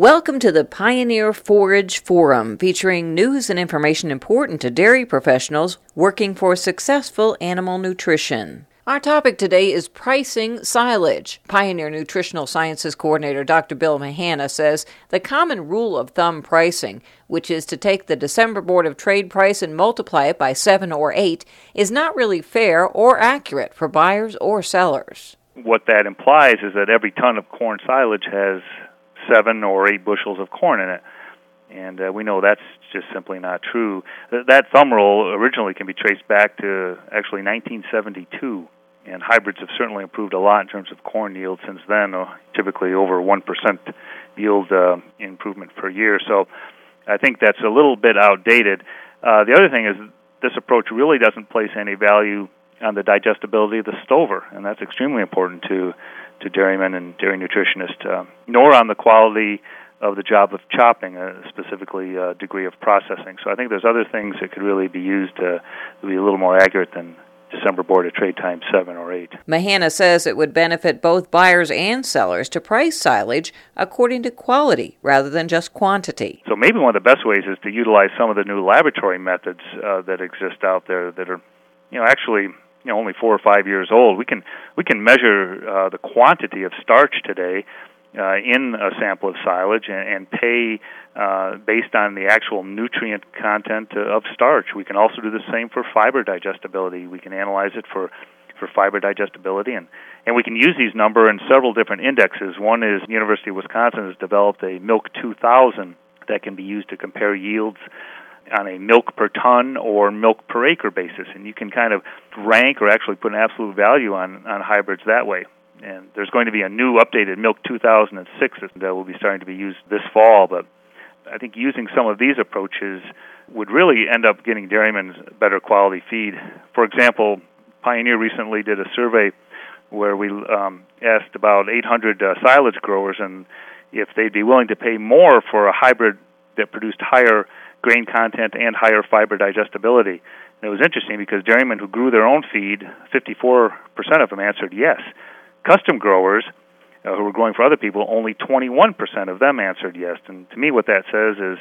Welcome to the Pioneer Forage Forum, featuring news and information important to dairy professionals working for successful animal nutrition. Our topic today is pricing silage. Pioneer Nutritional Sciences Coordinator Dr. Bill Mahanna says the common rule of thumb pricing, which is to take the December Board of Trade price and multiply it by 7 or 8, is not really fair or accurate for buyers or sellers. What that implies is that every ton of corn silage has seven or eight bushels of corn in it. And uh, we know that's just simply not true. That thumb rule originally can be traced back to actually 1972, and hybrids have certainly improved a lot in terms of corn yield since then, uh, typically over 1% yield uh, improvement per year. So I think that's a little bit outdated. Uh, the other thing is this approach really doesn't place any value on the digestibility of the stover, and that's extremely important to to dairymen and dairy nutritionists, uh, nor on the quality of the job of chopping, uh, specifically uh, degree of processing. So I think there's other things that could really be used to, to be a little more accurate than December Board of Trade times seven or eight. Mahanna says it would benefit both buyers and sellers to price silage according to quality rather than just quantity. So maybe one of the best ways is to utilize some of the new laboratory methods uh, that exist out there that are, you know, actually you know only four or five years old. We can we can measure uh, the quantity of starch today uh, in a sample of silage and, and pay uh, based on the actual nutrient content of starch. We can also do the same for fiber digestibility. We can analyze it for for fiber digestibility and and we can use these number in several different indexes. One is the University of Wisconsin has developed a Milk 2000 that can be used to compare yields on a milk per ton or milk per acre basis, and you can kind of rank or actually put an absolute value on on hybrids that way. And there's going to be a new updated Milk 2006 that will be starting to be used this fall, but I think using some of these approaches would really end up getting dairymen better quality feed. For example, Pioneer recently did a survey where we um, asked about 800 uh, silage growers and if they'd be willing to pay more for a hybrid that produced higher grain content and higher fiber digestibility. And it was interesting because dairymen who grew their own feed, 54% of them answered yes. Custom growers uh, who were growing for other people, only 21% of them answered yes. And to me, what that says is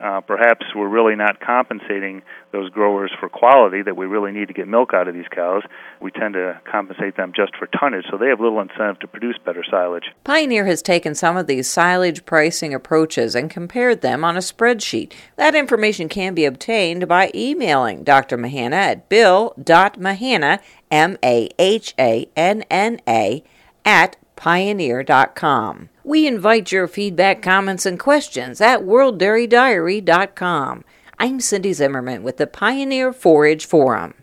uh, perhaps we're really not compensating those growers for quality that we really need to get milk out of these cows. We tend to compensate them just for tonnage, so they have little incentive to produce better silage. Pioneer has taken some of these silage pricing approaches and compared them on a spreadsheet. That information can be obtained by emailing Dr. Mahanna at bill.mahanna, M A H A N N A, at pioneer.com. We invite your feedback, comments, and questions at worlddairydiary.com. I'm Cindy Zimmerman with the Pioneer Forage Forum.